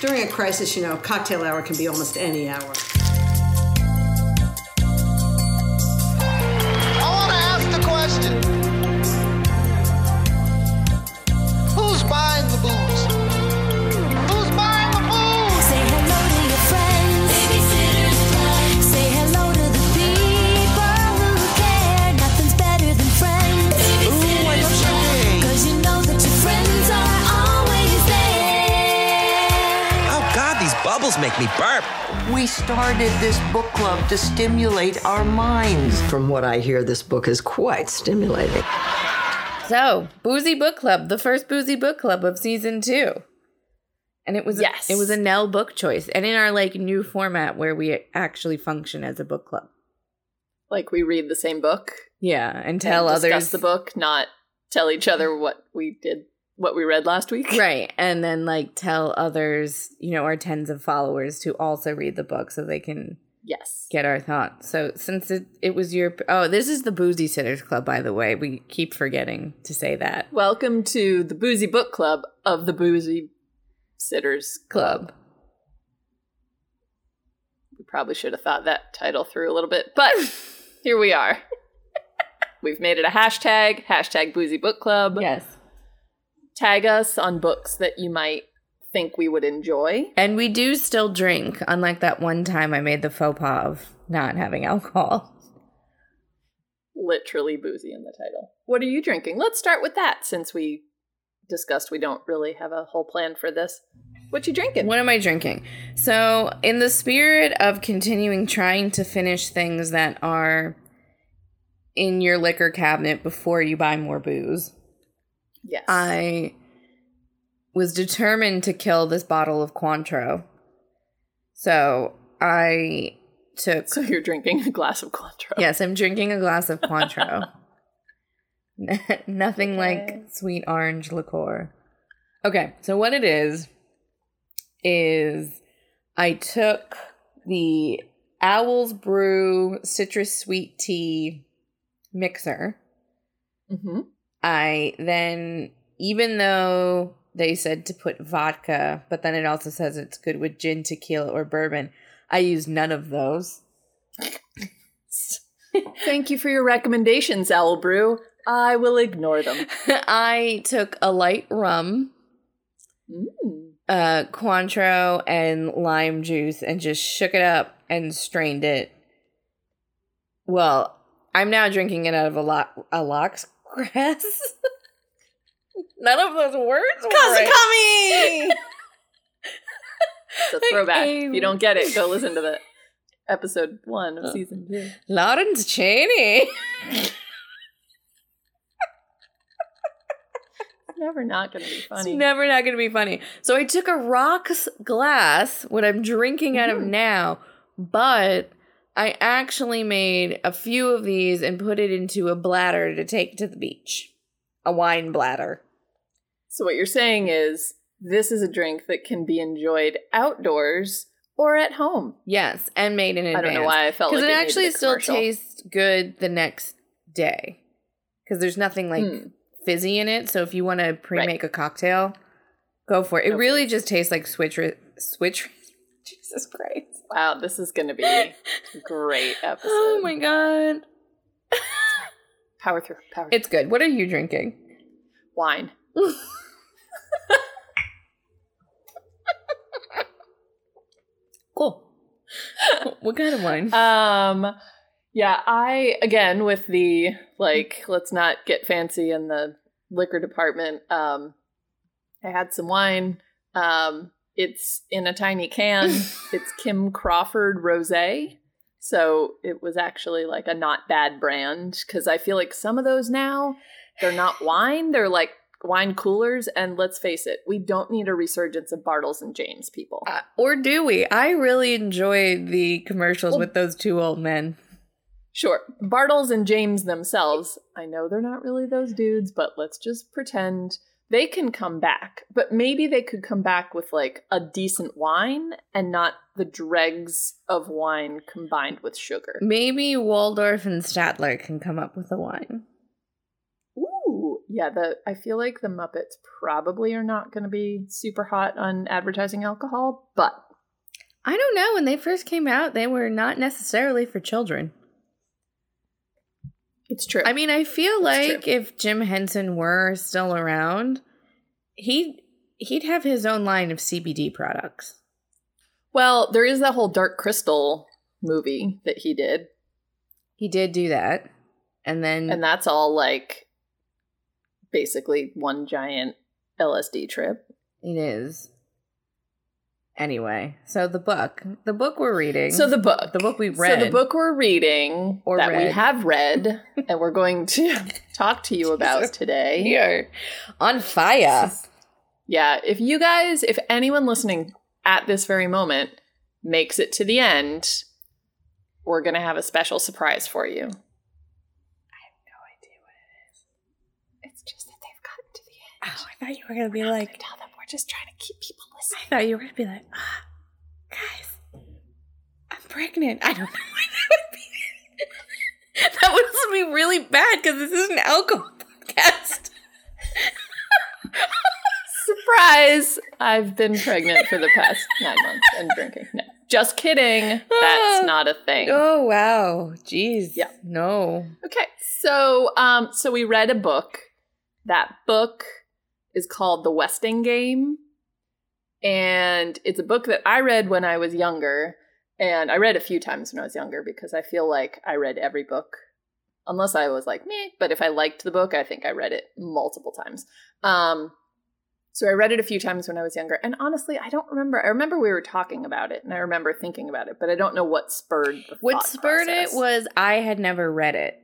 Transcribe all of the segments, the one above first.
During a crisis, you know, cocktail hour can be almost any hour. Me burp. We started this book club to stimulate our minds. From what I hear, this book is quite stimulating. So, Boozy Book Club, the first Boozy Book Club of season two. And it was Yes. it was a Nell book choice. And in our like new format where we actually function as a book club. Like we read the same book, Yeah. And and tell discuss others the book, not tell each other what we did, what we read last week. Right. And then like tell others, you know, our tens of followers to also read the book so they can Yes. get our thoughts. So since it, it was your oh, this is the Boozy Sitters Club, by the way. We keep forgetting to say that. Welcome to the Boozy Book Club of the Boozy Sitters Club. We probably should have thought that title through a little bit, but here we are. We've made it a hashtag, hashtag Boozy Book Club. Yes. Tag us on books that you might think we would enjoy. And we do still drink, unlike that one time I made the faux pas of not having alcohol. Literally boozy in the title. What are you drinking? Let's start with that since we discussed we don't really have a whole plan for this. What you drinking? What am I drinking? So, in the spirit of continuing trying to finish things that are in your liquor cabinet before you buy more booze, yes. I was determined to kill this bottle of Cointreau. So, I took so you're drinking a glass of Cointreau. Yes, I'm drinking a glass of Cointreau. Nothing Okay. like sweet orange liqueur. Okay, so what it is is I took the Owl's Brew citrus sweet tea mixer. Mm-hmm. I then, even though they said to put vodka, but then it also says it's good with gin, tequila, or bourbon, I used none of those. Thank you for your recommendations, Owl Brew. I will ignore them. I took a light rum, Mm. uh, Cointreau, and lime juice and just shook it up and strained it. Well, I'm now drinking it out of a lot a lox grass. None of those words were right. It's a throwback. If you don't get it, go listen to the episode one of uh, season two. Lawrence Cheney. Never not going to be funny. It's never not going to be funny. So I took a rocks glass, what I'm drinking out of mm-hmm. now, but I actually made a few of these and put it into a bladder to take to the beach. A wine bladder. So what you're saying is this is a drink that can be enjoyed outdoors or at home. Yes, and made in advance. I don't know why I felt like Because it it actually still tastes good the next day. Because there's nothing like Hmm. fizzy in it. So if you want to pre-make a cocktail, go for it. It for really just tastes like switch switch. Jesus Christ. Wow, this is going to be a great episode. Oh my god. Power through. Power through. It's good. What are you drinking? wine. Cool. what kind of wine? Um yeah, I again with the like let's not get fancy in the liquor department. Um I had some wine. Um it's in a tiny can. it's Kim Crawford Rosé. So it was actually like a not bad brand cuz I feel like some of those now they're not wine, they're like wine coolers and let's face it, we don't need a resurgence of Bartles and James people. Uh, or do we? I really enjoy the commercials Well- with those two old men. Sure. Bartles and James themselves, I know they're not really those dudes, but let's just pretend they can come back. But maybe they could come back with like a decent wine and not the dregs of wine combined with sugar. Maybe Waldorf and Statler can come up with a wine. Ooh, yeah, the I feel like the Muppets probably are not going to be super hot on advertising alcohol, but I don't know. When they first came out, they were not necessarily for children. It's true. I mean, I feel It's like true. if Jim Henson were still around, he he'd have his own line of CBD products. well, there is that whole Dark Crystal movie that he did, He did do that, and then and that's all like basically one giant LSD trip. it is. Anyway, so the book, the book we're reading. So the book, the book we read. So the book we're reading Or that we have read, and we're going to talk to you about today. we are on fire. Yeah, if you guys, if anyone listening at this very moment makes it to the end, we're going to have a special surprise for you. I have no idea what it is. It's just that they've gotten to the end. Oh, I thought you were gonna be like. Tell them we're just trying to keep people I thought you were gonna be like, ah, guys, I'm pregnant. I don't know why that would be. that would be really bad because this is an alcohol podcast. Surprise! I've been pregnant for the past nine months and drinking. No, just kidding. That's not a thing. Oh wow, jeez. Yeah. No. Okay, so um, so we read a book. That book is called The Westing Game, and it's a book that I read when I was younger, and I read a few times when I was younger because I feel like I read every book, unless I was like me. But if I liked the book, I think I read it multiple times. Um, so I read it a few times when I was younger, and honestly, I don't remember. I remember we were talking about it, and I remember thinking about it, but I don't know what spurred the What spurred process. it was I had never read it.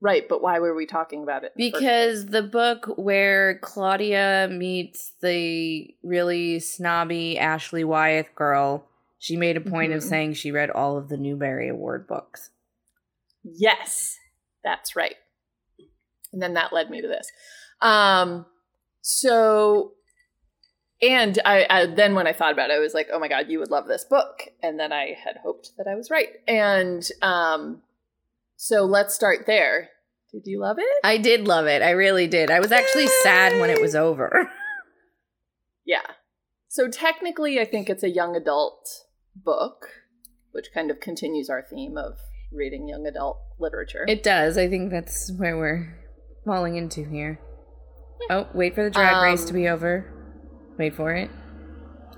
Right. But why were we talking about it? the Because the book where Claudia meets the really snobby Ashley Wyeth girl, she made a point of Mhm. saying she read all of the Newbery Award books. Yes, that's right. And then that led me to this. Um, so, and I, I then when I thought about it, I was like, oh my god, you would love this book. And then I had hoped that I was right. And um, so let's start there. Did you love it? I did love it. I really did. I was actually sad when it was over. Yeah. So technically, I think it's a young adult book, which kind of continues our theme of reading young adult literature. It does. I think that's where we're falling into here. Oh, wait for the drag race to Um, be over. Wait for it.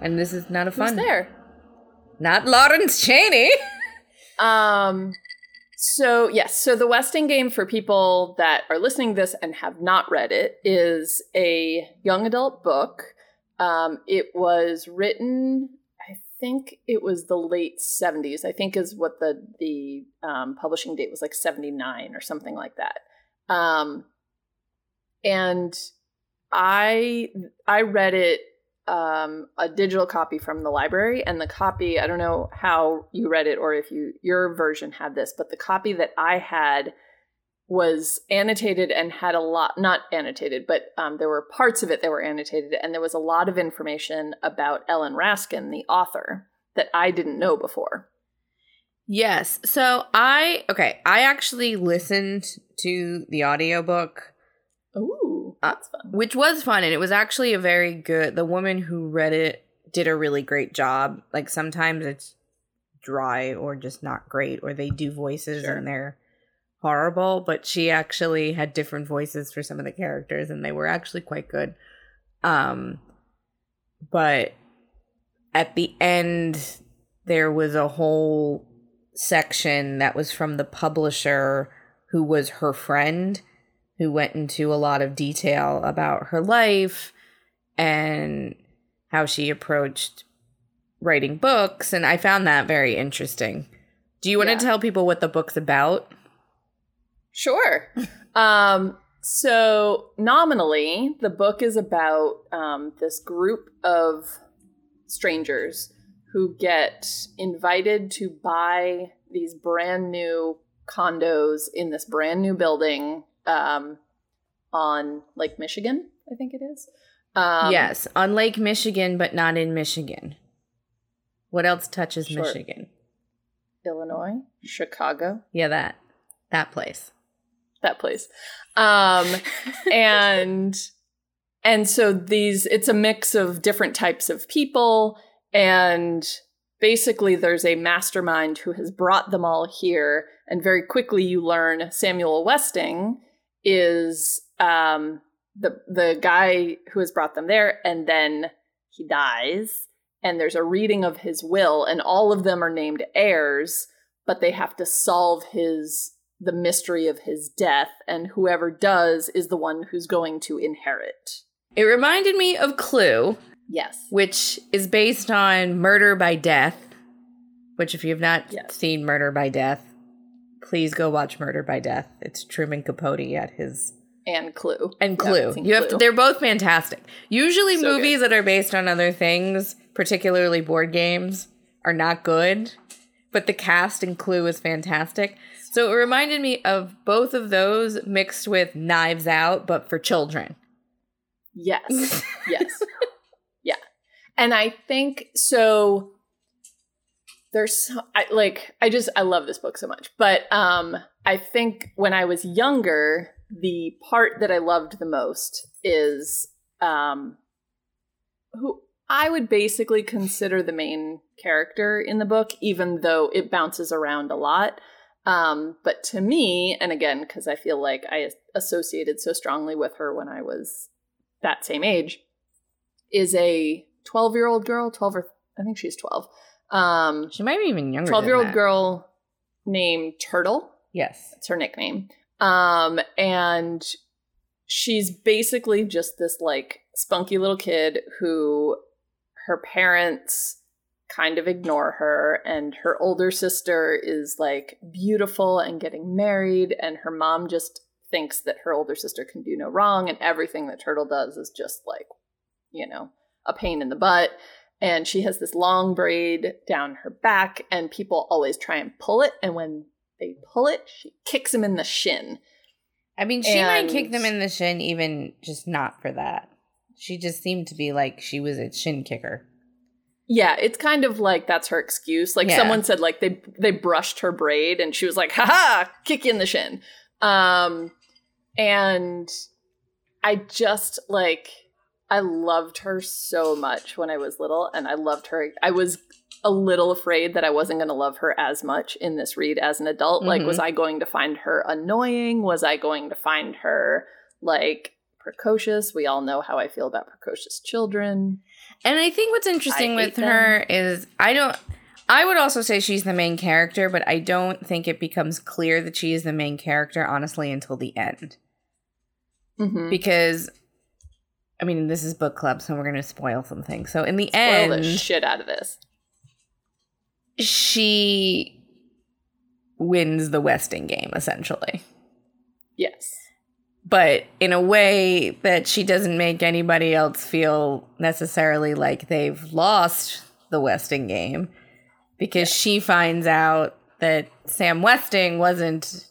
And this is not a fun. Who's fun. there? Not Lawrence Cheney. Um, so yes, so the Westing game for people that are listening this and have not read it is a young adult book. Um, it was written, I think it was the late seventies. I think is what the the um, publishing date was like seventy nine or something like that. Um, and I I read it um, a digital copy from the library, and the copy I don't know how you read it or if you your version had this, but the copy that I had was annotated and had a lot not annotated, but um, there were parts of it that were annotated, and there was a lot of information about Ellen Raskin, the author, that I didn't know before. Yes. So I okay, I actually listened to the audiobook, Ooh, that's fun. which was fun and it was actually a very good the woman who read it did a really great job. Like sometimes it's dry or just not great or they do voices Sure. and they're horrible, but she actually had different voices for some of the characters and they were actually quite good. Um but at the end there was a whole section that was from the publisher who was her friend who went into a lot of detail about her life and how she approached writing books and I found that very interesting. Do you want Yeah. to tell people what the book's about? Sure. um, so, nominally, the book is about um, this group of strangers who get invited to buy these brand new condos in this brand new building um, on Lake Michigan, I think it is. Um, yes, on Lake Michigan but not in Michigan. What else touches Sure. Michigan? Illinois, Chicago. Yeah, that that place. that place. Um, and and so these it's a mix of different types of people and basically there's a mastermind who has brought them all here and very quickly you learn Samuel Westing is um, the the guy who has brought them there and then he dies and there's a reading of his will and all of them are named heirs but they have to solve his the mystery of his death and whoever does is the one who's going to inherit It reminded me of Clue, yes which is based on Murder by Death. Which, if you have not Yes. seen Murder by Death, please go watch Murder by Death. It's Truman Capote at his and clue and Clue. I've you have to, they're both fantastic. Usually So movies that are based on other things, particularly board games, are not good, but the cast in Clue is fantastic. So it reminded me of both of those mixed with Knives Out but for children. Yes. yes. Yeah. And I think so there's so, I, like I just I love this book so much. But um I think when I was younger, the part that I loved the most is um who I would basically consider the main character in the book even though it bounces around a lot. Um but to me and again cuz I feel like I associated so strongly with her when I was that same age is a 12 year old girl 12 or i think she's 12 um She might be even younger. 12 year old girl named turtle Yes. that's her nickname um and she's basically just this like spunky little kid who her parents kind of ignore her and her older sister is like beautiful and getting married and her mom just thinks that her older sister can do no wrong and everything that turtle does is just like you know a pain in the butt and she has this long braid down her back and people always try and pull it and when they pull it she kicks him in the shin I mean, she might kick them in the shin, even just not for that. She just seemed to be like she was a shin kicker. Yeah, it's kind of like that's her excuse. Like Yeah. someone said, like they they brushed her braid, and she was like, "Ha kick you in the shin." Um, and I just like I loved her so much when I was little, and I loved her. I was a little afraid that I wasn't going to love her as much in this read as an adult. Like, Mhm. was I going to find her annoying? Was I going to find her like precocious? We all know how I feel about precocious children. And I think what's interesting with them. her is I don't I would also say she's the main character, but I don't think it becomes clear that she is the main character honestly until the end. Mm-hmm. Because I mean, this is book club, so we're going to spoil something. So in the Spoil the end, shit out of this. she wins the Westing game essentially. Yes. but in a way that she doesn't make anybody else feel necessarily like they've lost the Westing game because she finds out that Sam Westing wasn't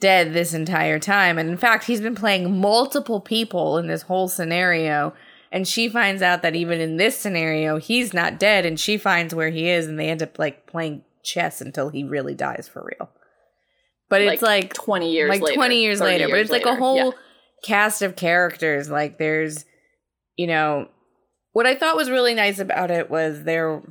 dead this entire time. And in fact, he's been playing multiple people in this whole scenario. And she finds out that even in this scenario, he's not dead. And she finds where he is. And they end up like playing chess until he really dies for real. But it's like 20 years like later. 20 years 30 later but years it's like a whole Yeah. cast of characters like there's you know what i thought was really nice about it was there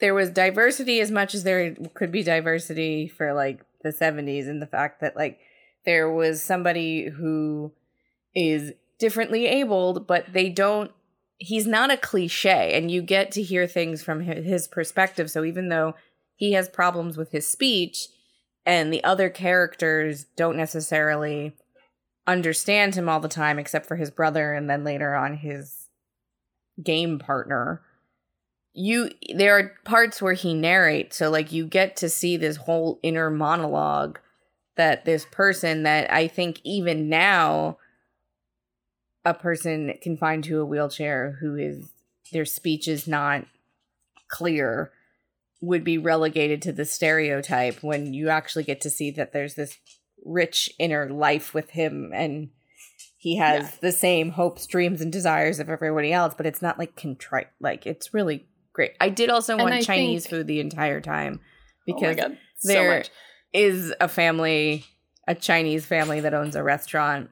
there was diversity as much as there could be diversity for like the 70s and the fact that like there was somebody who is differently abled but they don't he's not a cliche and you get to hear things from his perspective. So even though he has problems with his speech and the other characters don't necessarily understand him all the time except for his brother and then later on his game partner you there are parts where he narrates so like you get to see this whole inner monologue that this person that i think even now a person confined to a wheelchair who is their speech is not clear would be relegated to the stereotype when you actually get to see that there's this rich inner life with him and he has Yeah. the same hopes, dreams, and desires of everybody else, but it's not like contrite. Like it's really great. I did also And want I Chinese think- food the entire time Oh because God, so they're much. is a family, a Chinese family that owns a restaurant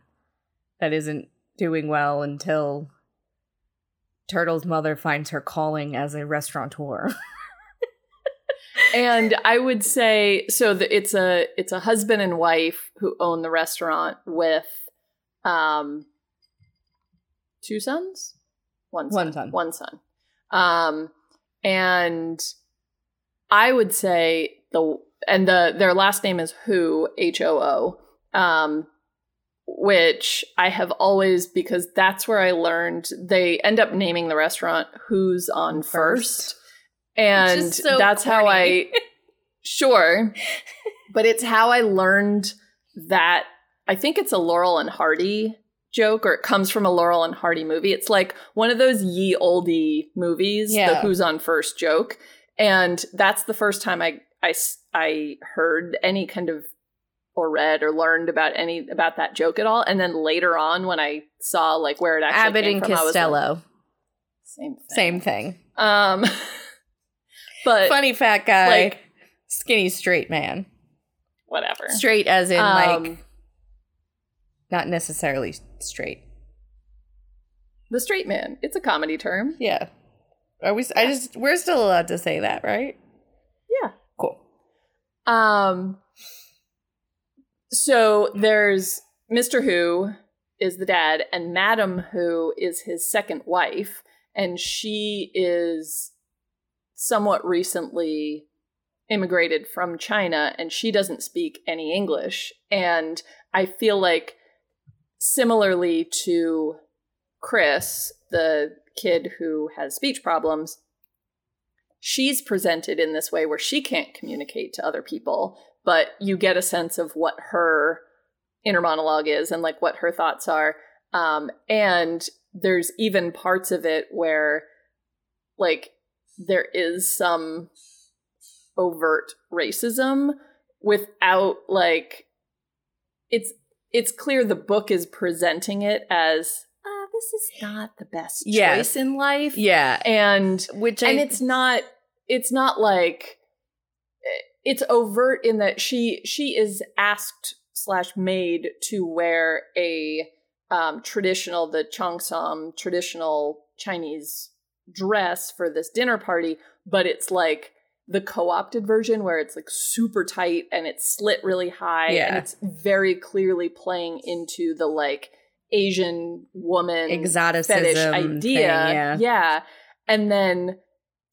that isn't doing well until Turtle's mother finds her calling as a restaurateur. and I would say so that it's a it's a husband and wife who own the restaurant with um two sons? One son. One son. One son. Um and I would say the and the their last name is Hoo H O O. Um which I have always because that's where I learned they end up naming the restaurant Who's on First. And so that's how I sure. but it's how I learned that I think it's a Laurel and Hardy joke or it comes from a Laurel and Hardy movie. It's like one of those ye oldie movies, the Who's on First joke. And that's the first time I, I, I heard any kind of or read or learned about any about that joke at all. And then later on when I saw like where it actually Abbott came and from, I was like, Costello. same thing. Same thing. Um but Funny fat guy, like- skinny straight man. whatever. Straight as in like Um, not necessarily straight. the straight man. It's a comedy term. Yeah. Are we I just we're still allowed to say that, right? Yeah. Cool. Um so there's Mr. Hoo is the dad and Madam Hoo is his second wife and she is somewhat recently immigrated from China and she doesn't speak any English and I feel like similarly to Chris the kid who has speech problems she's presented in this way where she can't communicate to other people, but you get a sense of what her inner monologue is and like what her thoughts are. Um, and there's even parts of it where like there is some overt racism without like it's it's clear the book is presenting it as uh, this is not the best Yes. choice in life Yeah. and Which I and it's not it's not like it's overt in that she she is asked slash made to wear a um, traditional the cheongsam traditional Chinese dress for this dinner party, but it's like the co-opted version where it's like super tight and it's slit really high and Yeah. it's very clearly playing into the like Asian woman exoticism fetish thing, idea. yeah. yeah. And then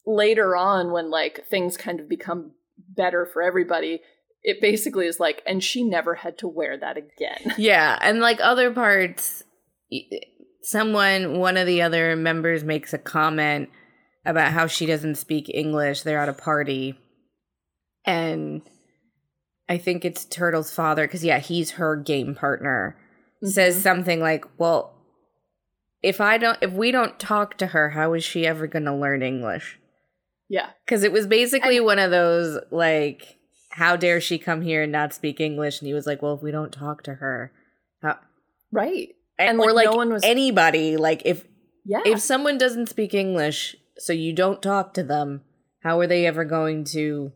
later on, when like things kind of become better for everybody, it basically is like, and she never had to wear that again. Yeah, and like other parts, someone, one of the other members makes a comment about how she doesn't speak English. They're at a party, and I think it's Turtle's father, because yeah, he's her game partner, says Mhm. something like, "Well, if I don't, if we don't talk to her, how is she ever going to learn English?" Yeah. Because it was basically one of those like, "How dare she come here and not speak English?" And he was like, "Well, if we don't talk to her." How, Right. and And, or like, like no one was- anybody like if Yeah. if someone doesn't speak english so you don't talk to them how are they ever going to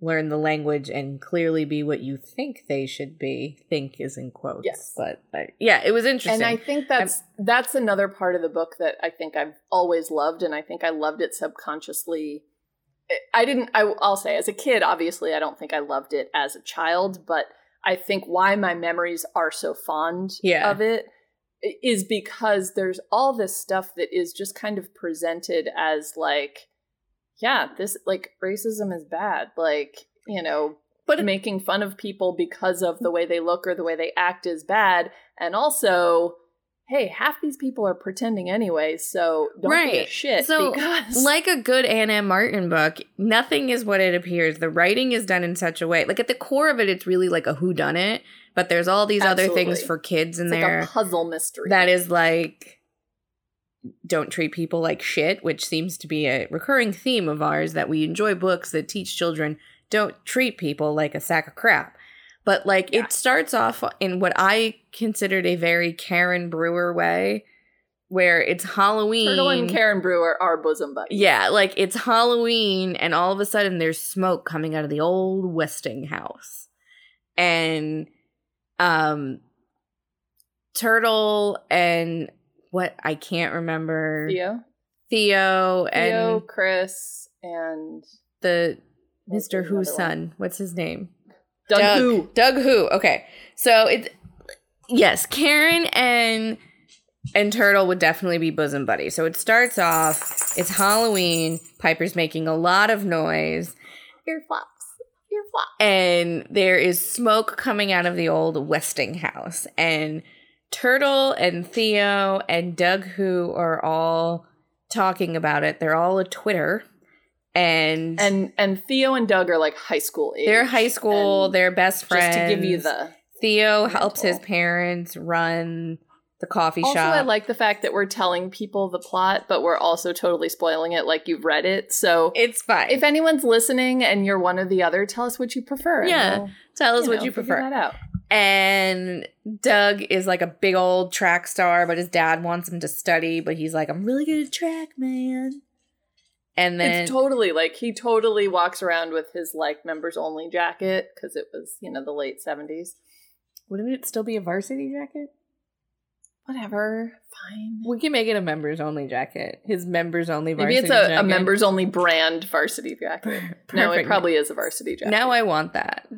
learn the language and clearly be what you think they should be think is in quotes Yes. but uh, yeah it was interesting and I think that's that's another part of the book that I think I've always loved, and I think I loved it subconsciously. I- I didn't. I, I'll say, as a kid, obviously, I don't think I loved it as a child, but I think why my memories are so fond Yeah. of it i- is because there's all this stuff that is just kind of presented as like, yeah, this like racism is bad, like you know, But- making fun of people because of the way they look or the way they act is bad, and also. Hey, half these people are pretending anyway, so don't be a shit. So, because like a good Ann M. Martin book, nothing is what it appears. The writing is done in such a way, like at the core of it, it's really like a whodunit, but there's all these other things for kids in it's like there. a puzzle mystery. that is like don't treat people like shit, which seems to be a recurring theme of ours that we enjoy books that teach children don't treat people like a sack of crap. But like Yeah. it starts off in what I considered a very Karen Brewer way, where it's Halloween. Turtle and Karen Brewer are bosom buddies. Yeah, like it's Halloween, and all of a sudden there's smoke coming out of the old Westing house. and um Turtle and what I can't remember Theo, Theo and Theo, Chris, and the Mr. Hoo's son. What's his name? Doug, Hoo. Doug Hoo. Okay. So it's yes, Karen and and Turtle would definitely be bosom buddies. So it starts off, it's Halloween, Piper's making a lot of noise, Ear flops. Ear flops. and there is smoke coming out of the old Westing house. And Turtle and Theo and Doug Hoo are all talking about it. They're all a Twitter. And, And and Theo and Doug are like high school age. they're high school, they're best friends. Just to give you the. Theo helps his parents run the coffee Also, shop. I like the fact that we're telling people the plot, but we're also totally spoiling it like you've read it. So it's fine. if anyone's listening and you're one or the other, tell us what you prefer. Yeah, we'll, Tell us you what know, you prefer. That out. And Doug is like a big old track star, but his dad wants him to study, but he's like, I'm really good at track, man. And then it's totally like he totally walks around with his like members only jacket because it was you know the late seventies. wouldn't it still be a varsity jacket? Whatever, fine. We can make it a members only jacket. His members only varsity Maybe it's a, a members only brand varsity jacket. No, it probably is a varsity jacket. Now I want that.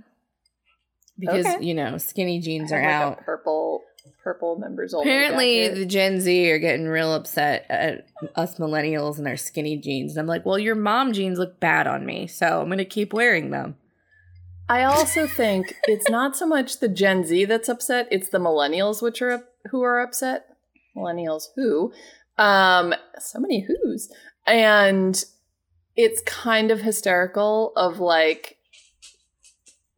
Because, Okay. you know, skinny jeans are have, out. a purple purple members only. Apparently, jacket. the Gen Z are getting real upset at us millennials and our skinny jeans. And I'm like, well, your mom jeans look bad on me, so I'm going to keep wearing them. I also think it's not so much the Gen Z that's upset; it's the millennials which are up, who are upset. Millennials who, um, so many who's, and it's kind of hysterical. Of like,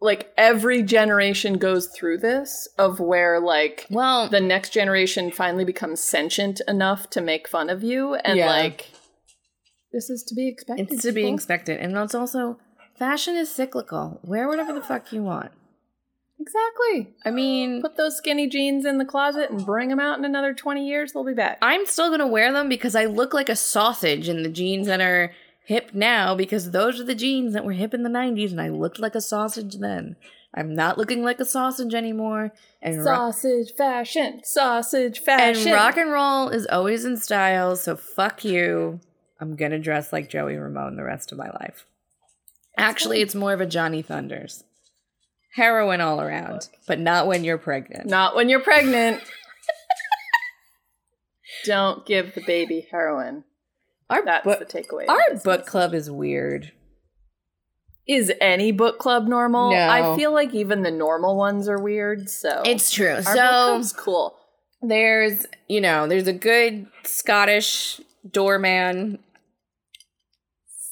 like every generation goes through this of where like Well, the next generation finally becomes sentient enough to make fun of you, and Yeah. like this is to be expected. it's to be expected. And it's also, fashion is cyclical. Wear whatever the fuck you want. exactly. I mean, Put those skinny jeans in the closet and bring them out in another 20 years. They'll be back. I'm still going to wear them because I look like a sausage in the jeans that are hip now because those are the jeans that were hip in the 90s and I looked like a sausage then. I'm not looking like a sausage anymore. And ro- Sausage fashion. Sausage fashion. and rock and roll is always in style, so fuck you. I'm going to dress like Joey Ramone the rest of my life. Actually, it's more of a Johnny Thunders. Heroin all around, but not when you're pregnant. Not when you're pregnant. Don't give the baby heroin. Our That's book, the takeaway. our this. book club is weird. Is any book club normal? No. I feel like even the normal ones are weird. So It's true. our book so club's cool. there's, you know, there's a good Scottish doorman,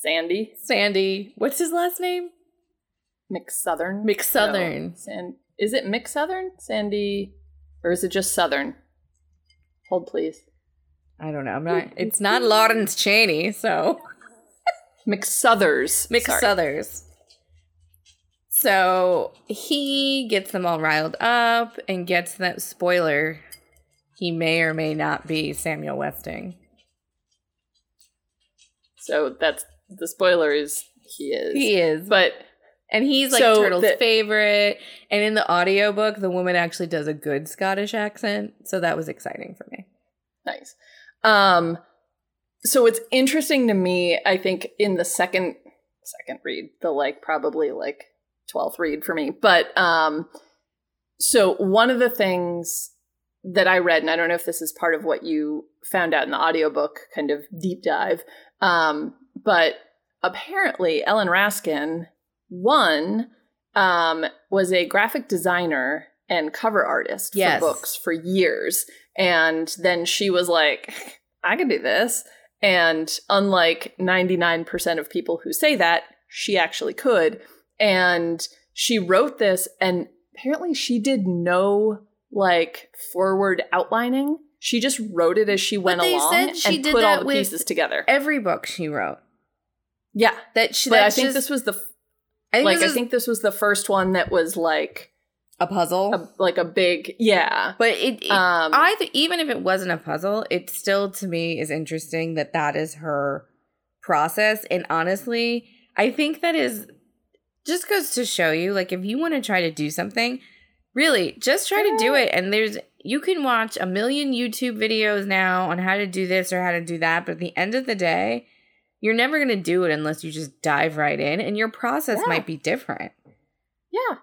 Sandy Sandy. What's his last name? McSouthern. McSouthern. No, San- is it McSouthern? Sandy, or is it just Southern? Hold please. I don't know. I'm not. It's not Lawrence Cheney, so McSouthers. McSouthers. So he gets them all riled up and gets that spoiler. He may or may not be Samuel Westing. So that's the spoiler is he is. He is, But and he's like So Turtle's the- favorite. And in the audiobook, the woman actually does a good Scottish accent, so that was exciting for me. nice. Um so it's interesting to me, I think in the second second read, the like probably like 12th read for me. But um so one of the things that I read, and I don't know if this is part of what you found out in the audiobook kind of deep dive, um, but apparently Ellen Raskin, one, um, was a graphic designer and cover artist Yes. for books for years. And then she was like, I can do this. And unlike 99% of people who say that, she actually could. And she wrote this, and apparently she did no like forward outlining. She just wrote it as she went along and did put all the pieces together. Every book she wrote. Yeah, That she but I think just- this was the I think like I think this was the first one that was like a puzzle. a, like a big yeah. But it, it Um, I th- even if it wasn't a puzzle, it still to me is interesting that that is her process. And honestly, I think that is just goes to show you like if you want to try to do something really just try to do it and there's you can watch a million youtube videos now on how to do this or how to do that but at the end of the day you're never going to do it unless you just dive right in and your process Yeah. might be different Yeah.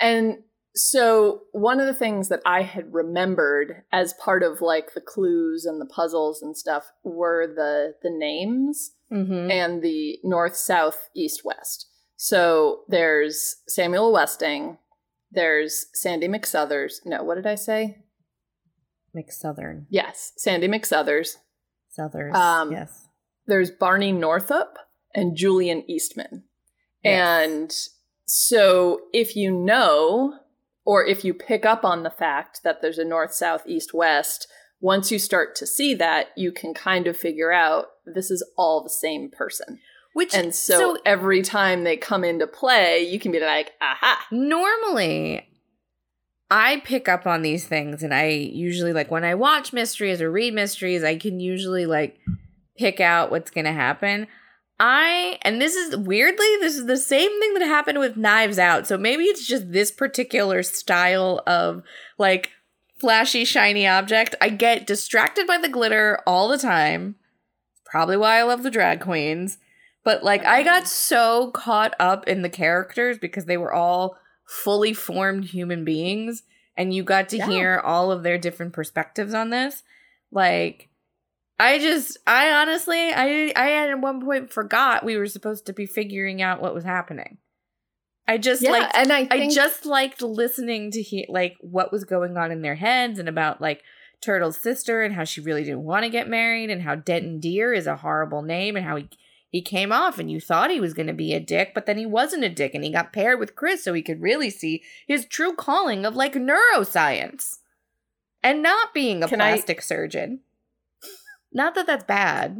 And so one of the things that I had remembered as part of like the clues and the puzzles and stuff were the the names mm-hmm. and the north, south, east, west. So there's Samuel Westing, there's Sandy McSouthers. No, what did I say? mcsouthern Yes, Sandy McSouthers. southers Um, yes There's Barney Northup and Julian Eastman. Yes. And so if you know, or if you pick up on the fact that there's a north, south, east, west, once you start to see that, you can kind of figure out this is all the same person. which And so, every time they come into play, you can be like, aha. normally I pick up on these things and I usually like when I watch mysteries or read mysteries, I can usually like pick out what's going to happen. I and this is weirdly this is the same thing that happened with Knives Out. So maybe it's just this particular style of like flashy shiny object. I get distracted by the glitter all the time. Probably why I love the drag queens. But like I got mm-hmm. so caught up in the characters because they were all fully formed human beings and you got to Yeah. hear all of their different perspectives on this. Like I just I honestly I I at one point forgot we were supposed to be figuring out what was happening. I just Yeah, like and I I just liked listening to hear like what was going on in their heads and about like Turtle's sister and how she really didn't want to get married and how Denton Deer is a horrible name and how he he came off and you thought he was going to be a dick but then he wasn't a dick and he got paired with Chris so he could really see his true calling of like neuroscience and not being a Can I- plastic surgeon. Not that that's bad.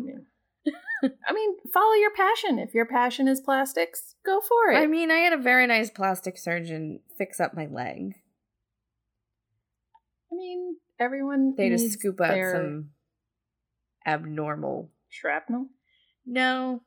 I mean, follow your passion. If your passion is plastics, go for it. I mean, I had a very nice plastic surgeon fix up my leg. I mean, everyone They just scoop out some abnormal. shrapnel. No,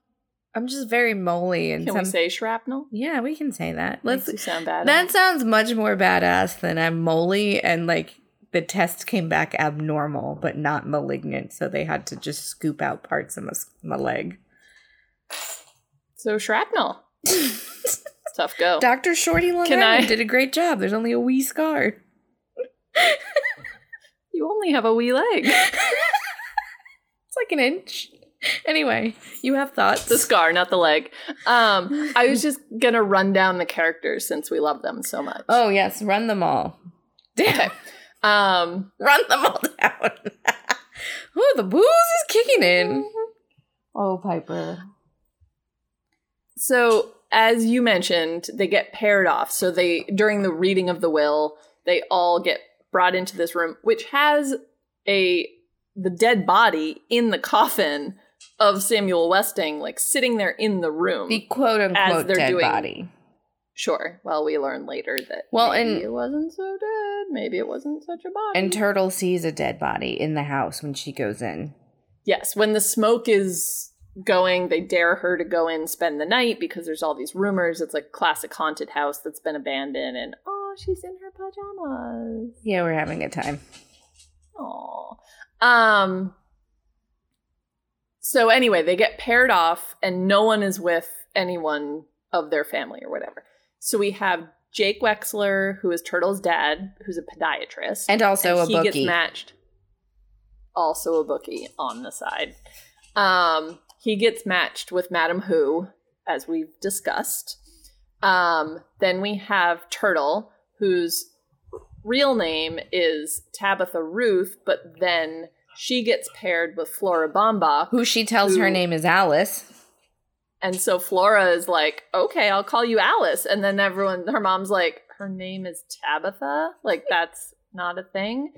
I'm just very moly and Can some. we say shrapnel? yeah, we can say that. Let's sound bad. That sounds much more badass than I'm moly and like the test came back abnormal but not malignant, so they had to just scoop out parts of my, my leg. so shrapnel. Tough go. Doctor Shorty Long Can Island I- did a great job. There's only a wee scar. you only have a wee leg. It's like an inch. Anyway, you have thoughts. the scar, not the leg. Um, I was just gonna run down the characters since we love them so much. Oh yes, run them all. Damn, Okay. Um, run them all down. oh, the booze is kicking in. Oh, Piper. so as you mentioned, they get paired off. So they during the reading of the will, they all get brought into this room, which has a the dead body in the coffin of Samuel Westing, like sitting there in the room. The quote unquote they're dead doing- body. Sure. Well, we learn later that Well, maybe and- it wasn't so dead. Maybe it wasn't such a body. And Turtle sees a dead body in the house when she goes in. yes, when the smoke is going, they dare her to go in, spend the night because there's all these rumors. It's like classic haunted house that's been abandoned, and oh, she's in her pajamas. Yeah, we're having a time. Oh. Um. So anyway, they get paired off, and no one is with anyone of their family or whatever. So we have Jake Wexler, who is Turtle's dad, who's a podiatrist, And also a bookie. he bookie. gets matched. Also a bookie on the side. Um, he gets matched with Madam Hoo, as we've discussed. Um, then we have Turtle, whose real name is Tabitha Ruth, but then she gets paired with Flora Baumbach. Who she tells her name is Alice. And so Flora is like, okay, I'll call you Alice. And then everyone, her mom's like, her name is Tabitha? Like, that's not a thing.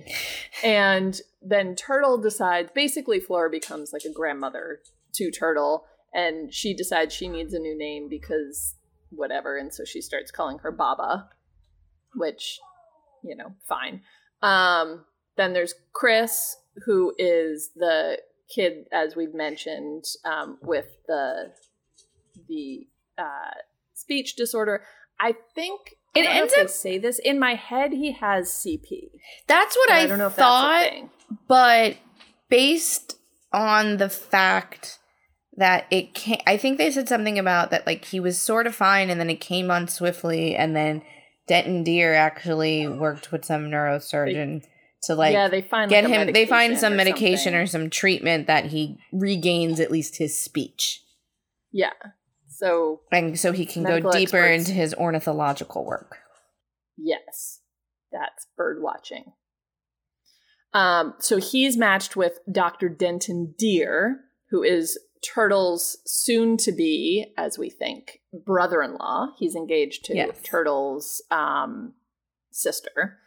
And then Turtle decides, basically, Flora becomes like a grandmother to Turtle. And she decides she needs a new name because whatever. And so she starts calling her Baba, which, you know, fine. Um, then there's Chris, who is the kid, as we've mentioned, um, with the the uh, speech disorder. I think It I don't ends up- say this in my head. He has CP. That's what I, I don't know thought, but based on the fact that it came, I think they said something about that, like he was sort of fine, and then it came on swiftly, and then Denton Deer actually worked with some neurosurgeon to like yeah, they find get like, him. They find some or medication something. or some treatment that he regains at least his speech, yeah. So and so he can go deeper experts. into his ornithological work. Yes, that's bird watching. Um, so he's matched with Dr. Denton Deer, who is Turtle's soon to be, as we think, brother in law. He's engaged to Yes. Turtle's um, sister.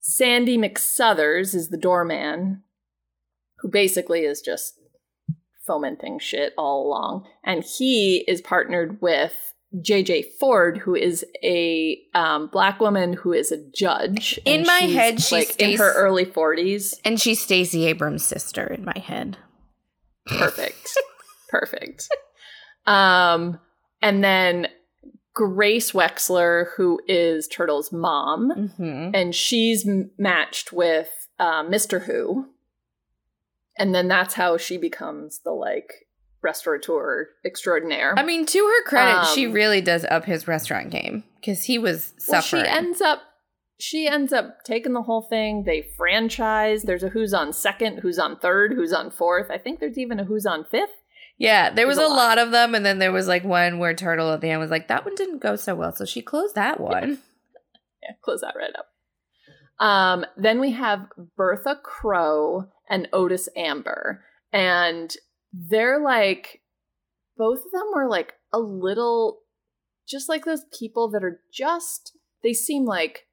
Sandy McSouthers is the doorman, who basically is just fomenting shit all along. And he is partnered with JJ Ford, who is a um, black woman who is a judge. In my head, she's like in her early 40s. And she's Stacey Abrams' sister in my head. Perfect. Perfect. Um, and then Grace Wexler, who is Turtle's mom, Mm-hmm. and she's matched with uh, Mr. Hoo. And then that's how she becomes the like restaurateur extraordinaire. I mean, to her credit, she Um, really does up his restaurant game because he was well, suffering. she ends up she ends up taking the whole thing. They franchise. There's a Hoo's on second, Hoo's on third, Hoo's on fourth. I think there's even a Hoo's on fifth. yeah, there was a a lot. lot. of them, and then there was like one where Turtle at the end was like, "That one didn't go so well," so she closed that one. Yeah, close that right up. Um, then we have Bertha Crow and Otis Amber, and they're like, both of them were like a little, just like those people that are just. They seem like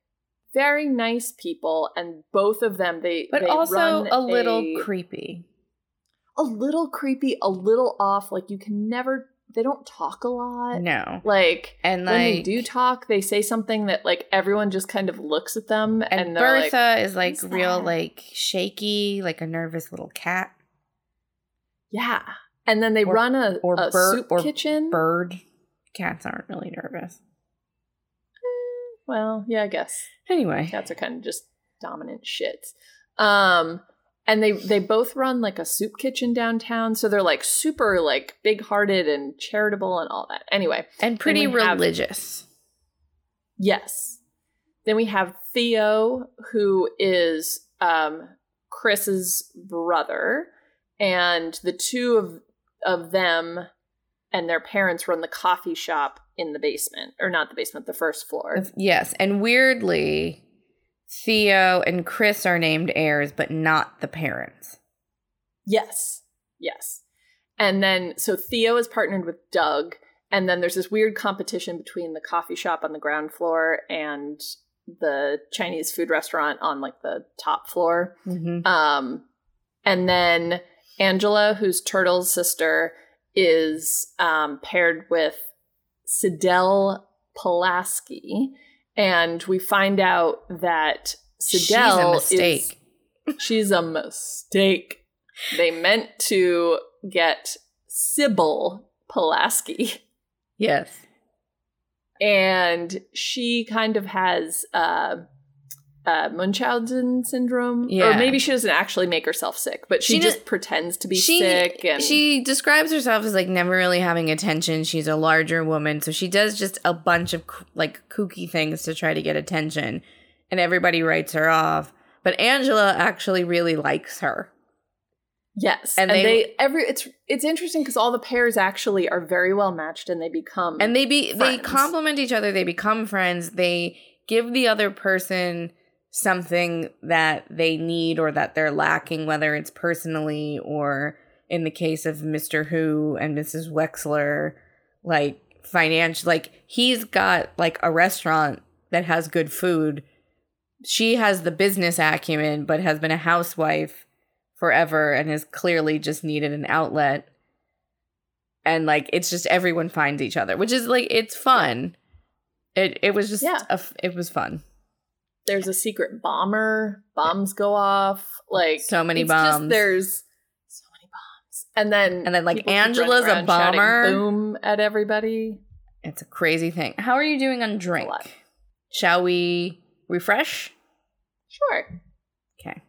very nice people, and both of them they But they also a little a- creepy. a little creepy, a little off. Like you can never. They don't talk a lot. No, Like and when they do talk, they say something that like everyone just kind of looks at them and, and, they're like, Bertha is like "Who's real, that?" like shaky, like a nervous little cat yeah. And then they Or- run a, or a bird soup or kitchen. bird. Cats aren't really nervous. Well, yeah, I guess Anyway, cats are kind of just dominant shits. Um, and they they both run like a soup kitchen downtown, so they're like super like big hearted and charitable and all that. Anyway, and pretty we have- religious. Yes. Then we have Theo, who is um, Chris's brother, and the two of of them and their parents run the coffee shop in the basement, or not the basement, the first floor. Yes, and weirdly, Theo and Chris are named heirs, but not the parents. Yes, yes. And then so Theo is partnered with Doug, and then there's this weird competition between the coffee shop on the ground floor and the Chinese food restaurant on like the top floor. Mm-hmm. Um, and then Angela, who's Turtle's sister, is um, paired with Sydelle Pulaski, and we find out that She's Sydelle a mistake. is she's a mistake. They meant to get Sybil Pulaski, Yes. and she kind of has uh, uh, Munchausen syndrome, Yeah. or maybe she doesn't actually make herself sick, but she, She just pretends to be she sick. And she describes herself as like never really having attention. She's a larger woman, so she does just a bunch of like kooky things to try to get attention, and everybody writes her off. But Angela actually really likes her. yes, and and, they- they, every it's it's interesting because all the pairs actually are very well matched, and they become and they be they complement each other they become friends they give the other person something that they need or that they're lacking whether it's personally or in the case of mr Hoo and mrs wexler like financial like he's got like a restaurant that has good food. She has the business acumen but has been a housewife forever and has clearly just needed an outlet. And like it's just everyone finds each other which is like it's fun. It it was just Yeah. a it was fun there's a secret bomber. Bombs go off. Like So many it's just- bombs. there's so many bombs, and then And then, like, people keep running Angela's a bomber. Boom at everybody. It's a crazy thing. How are you doing on drink? lot. Shall we refresh? Sure. Okay.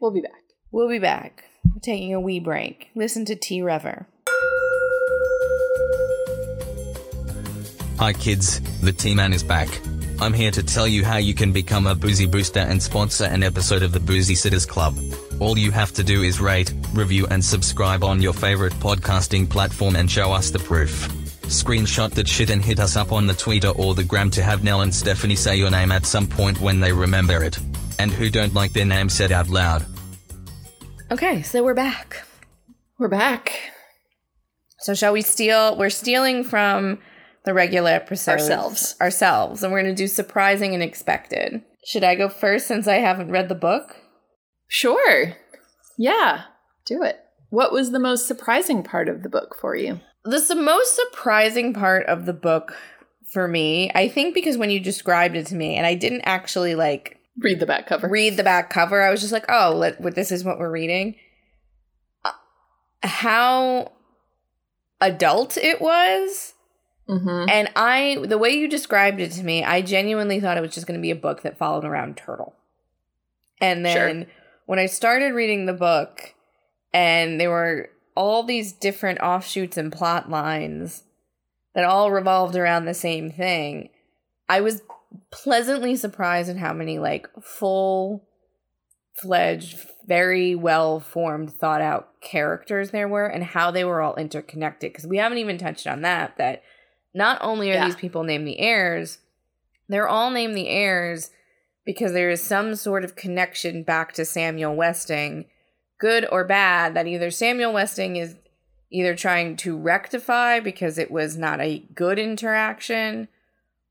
We'll be back. We'll be back. We're taking a wee break. Listen to T Rever. Hi kids, the T-Man is back. I'm here to tell you how you can become a Boozy Booster and sponsor an episode of the Boozy Sitters Club. All you have to do is rate, review and subscribe on your favorite podcasting platform and show us the proof. Screenshot that shit and hit us up on the Twitter or the gram to have Nell and Stephanie say your name at some point when they remember it. And who don't like their name said out loud. Okay, so we're back. We're back. So shall we steal? We're stealing from the regular episodes Ourselves. ourselves, and we're going to do surprising and expected. Should I go first since I haven't read the book? Sure. Yeah. Do it. What was the most surprising part of the book for you? The most surprising part of the book for me, I think, because when you described it to me, and I didn't actually like Read the back cover. read the back cover, I was just like, oh, let, what, this is what we're reading. Uh, how adult it was. Mm-hmm. And I, the way you described it to me, I genuinely thought it was just going to be a book that followed around Turtle. And then when I started reading the book, and there were all these different offshoots and plot lines that all revolved around the same thing, I was pleasantly surprised at how many like full fledged, very well formed, thought out characters there were and how they were all interconnected. Because we haven't even touched on that, that not only are Yeah. these people named the heirs, they're all named the heirs because there is some sort of connection back to Samuel Westing, good or bad, that either Samuel Westing is either trying to rectify because it was not a good interaction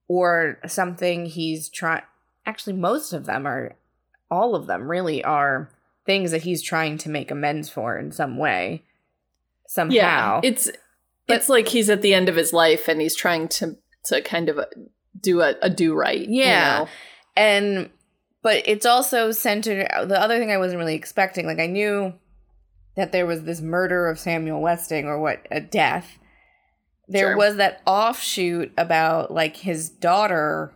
or something he's trying actually most of them are all of them really are things that he's trying to make amends for in some way somehow Yeah. It's it's like he's at the end of his life and he's trying to to kind of uh, do a, a do right. you Yeah. know? and but it's also centered the other thing i wasn't really expecting like i knew that there was this murder of samuel westing or what a death there Sure. was that offshoot about like his daughter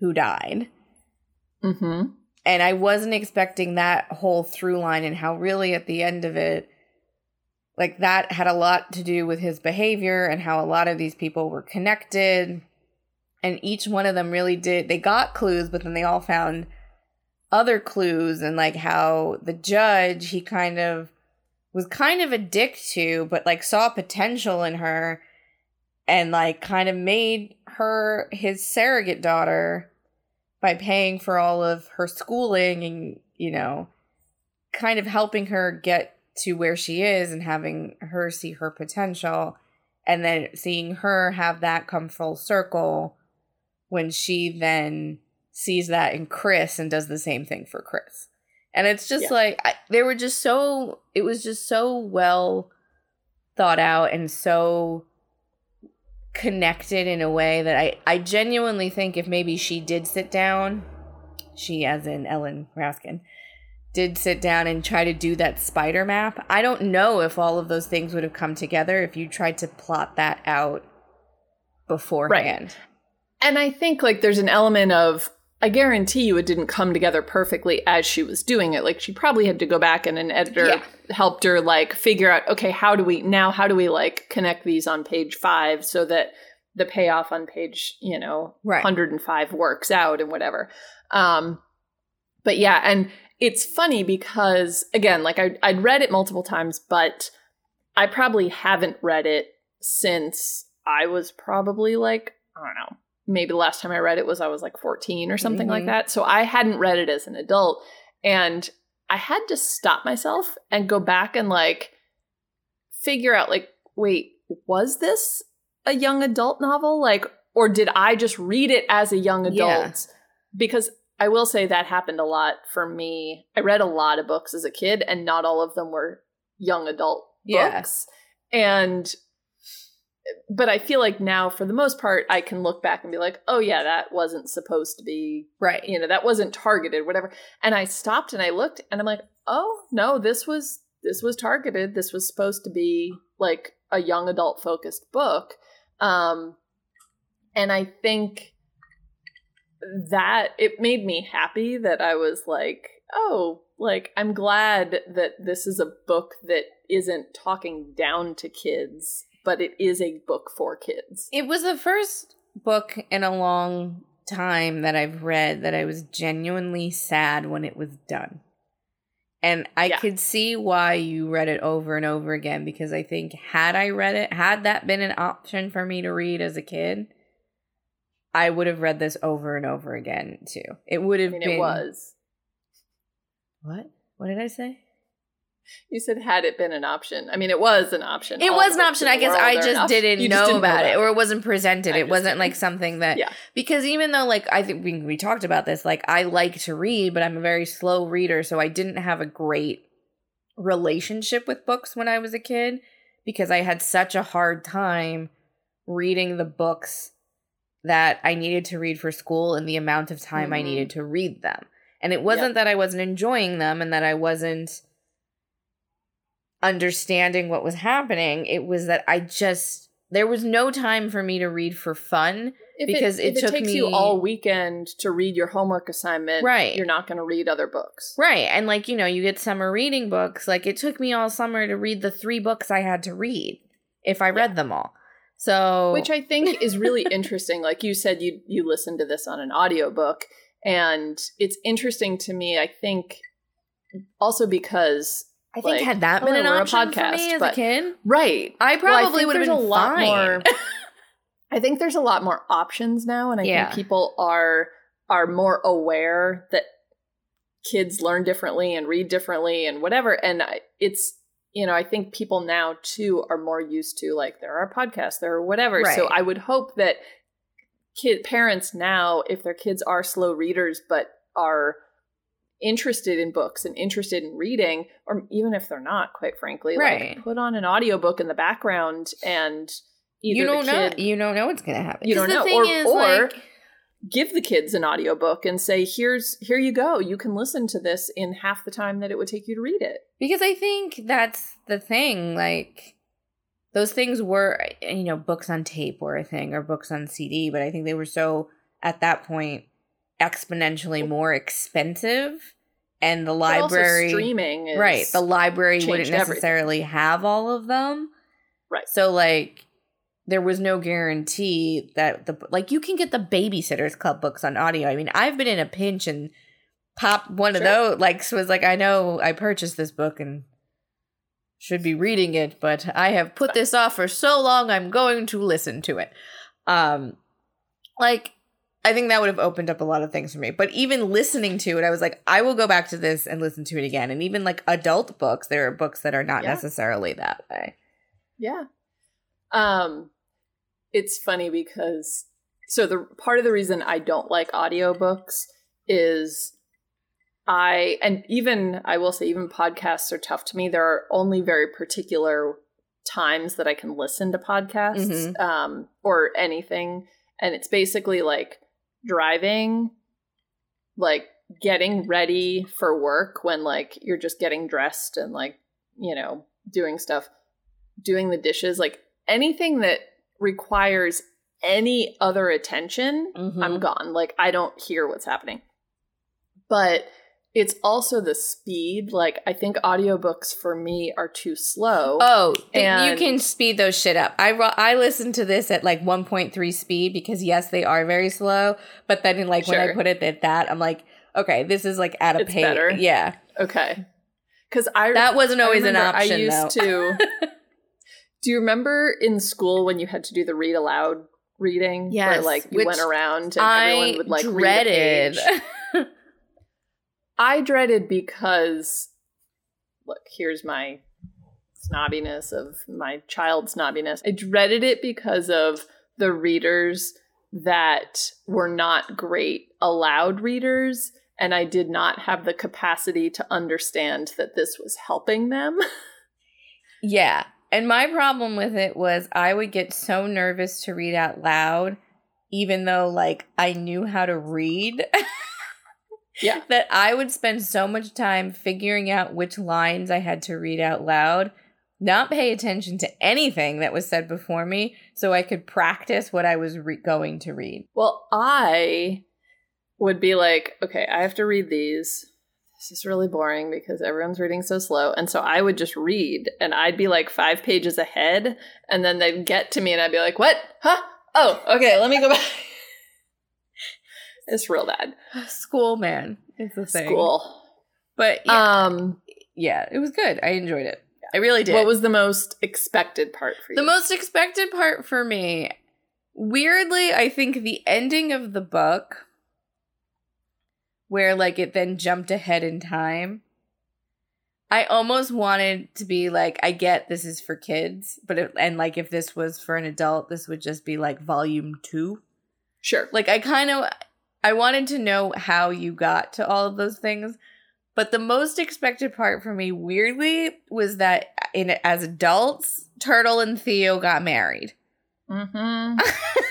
who died Mm-hmm. and i wasn't expecting that whole through line and how really at the end of it like that had a lot to do with his behavior and how a lot of these people were connected. And each one of them really did they got clues but then they all found other clues and like how the judge he kind of was kind of a dick to but like saw potential in her and like kind of made her his surrogate daughter by paying for all of her schooling and you know kind of helping her get to where she is and having her see her potential and then seeing her have that come full circle when she then sees that in Chris and does the same thing for Chris. And it's just Yeah. like I, they were just so it was just so well thought out and so connected in a way that I I genuinely think if maybe she did sit down, she as in Ellen Raskin did sit down and try to do that spider map. I don't know if all of those things would have come together if you tried to plot that out beforehand. And I think like there's an element of I guarantee you it didn't come together perfectly as she was doing it. Like she probably had to go back and an editor Yeah. helped her like figure out okay, how do we now how do we like connect these on page 5 so that the payoff on page, you know, Right. 105 works out and whatever. Um but yeah, and it's funny because again, like I I'd read it multiple times, but I probably haven't read it since I was probably like, I don't know, maybe the last time I read it was I was like 14 or something like Mhm. that. So I hadn't read it as an adult. And I had to stop myself and go back and like figure out, like, wait, was this a young adult novel? Like, or did I just read it as a young Yeah. adult? Because I will say that happened a lot for me. I read a lot of books as a kid, and not all of them were young adult Yeah. books. And but I feel like now for the most part I can look back and be like, "Oh yeah, that wasn't supposed to be, Right. you know, that wasn't targeted whatever." And I stopped and I looked and I'm like, "Oh, no, this was this was targeted. This was supposed to be like a young adult focused book." Um, and I think that it made me happy that I was like, oh, like I'm glad that this is a book that isn't talking down to kids, but it is a book for kids. It was the first book in a long time that I've read that I was genuinely sad when it was done. And I Yeah. could see why you read it over and over again because I think had I read it, had that been an option for me to read as a kid, I would have read this over and over again too. It would I have mean, been it was. What? What did I say? You said had it been an option. I mean, it was an option. It was an option. I guess I just didn't You know just didn't about it, or it wasn't presented. I It wasn't didn't. like something that Yeah. because even though like I think we we talked about this, like I like to read, but I'm a very slow reader, so I didn't have a great relationship with books when I was a kid because I had such a hard time reading the books that I needed to read for school and the amount of time I Mhm. needed to read them. And it wasn't that I wasn't enjoying them and that I wasn't understanding what was happening. It was that I just there was no time for me to read for fun. If because it, it took takes you me- all weekend to read your homework assignment, Right. You're not going to read other books, Right. And like, you know, you get summer reading books. Like it took me all summer to read the three books I had to read if I read them all. So which I think is really interesting. Like you said, you you listened to this on an audiobook, and it's interesting to me. I think also because I think like, had that been an option for me as a kid, right, I Well, I probably would have been a lot fine. more. I think there's a lot more options now, and I Yeah. think people are are more aware that kids learn differently and read differently and whatever. And I, it's you know I think people now too are more used to like there are podcasts, there are whatever. So I would hope that kid parents now, if their kids are slow readers but are interested in books and interested in reading or even if they're not quite frankly Right. like put on an audiobook in the background and either you don't the know. kid You don't know what's gonna happen. You don't the know. thing Or- or- like, give the kids an audiobook and say here's here you go you can listen to this in half the time that it would take you to read it because I think that's the thing. Like those things were, you know, books on tape were a thing or books on CD, but I think they were so at that point exponentially more expensive, and the library streaming is right the library wouldn't everything. necessarily have all of them Right. so like there was no guarantee that the like you can get the babysitters club books on audio i mean i've been in a pinch and pop one of those like so was like i know i purchased this book and should be reading it but i have put this off for so long i'm going to listen to it um like I think that would have opened up a lot of things for me. But even listening to it, I was like, I will go back to this and listen to it again. And even like adult books, there are books that are not Yeah. necessarily that way. Yeah. Um it's funny because so the part of the reason I don't like audiobooks is I and even I will say even podcasts are tough to me. There are only very particular times that I can listen to podcasts Mhm. um or anything and it's basically like driving like getting ready for work when like you're just getting dressed and like you know doing stuff doing the dishes like anything that requires any other attention Mhm. i'm gone like i don't hear what's happening but it's also the speed like i think audiobooks for me are too slow Oh, th- you can speed those shit up. I I listened to this at like 1.3 speed because yes, they are very slow. But then like when I put it at that, I'm like, okay, this is like at a It's pace. better. Yeah, okay because i that wasn't always an option. I used though. to. Do you remember in school when you had to do the read aloud reading? Yes, where like you went around and I everyone would like dreaded. read. I dreaded because look, here's my snobbiness of my child snobbiness. I dreaded it because of the readers that were not great aloud readers and I did not have the capacity to understand that this was helping them. Yeah. And my problem with it was I would get so nervous to read out loud, even though like I knew how to read, yeah. that I would spend so much time figuring out which lines I had to read out loud not pay attention to anything that was said before me so I could practice what I was re- going to read. Well, I would be like, okay, I have to read these. This is really boring because everyone's reading so slow. And so I would just read and I'd be like five pages ahead. And then they'd get to me and I'd be like, what? Huh? Oh, okay, let me go back. it's real bad. School, man. It's a thing. School. But yeah, Um, yeah, it was good. I enjoyed it. I really did. what was the most expected part for you? The most expected part for me, weirdly, I think the ending of the book, where like it then jumped ahead in time. I almost wanted to be like, I get this is for kids, but it, and like if this was for an adult, this would just be like volume two. Sure. Like I kind of, I wanted to know how you got to all of those things, but the most expected part for me, weirdly, was that in as adults, Turtle and Theo got married. Mm-hmm.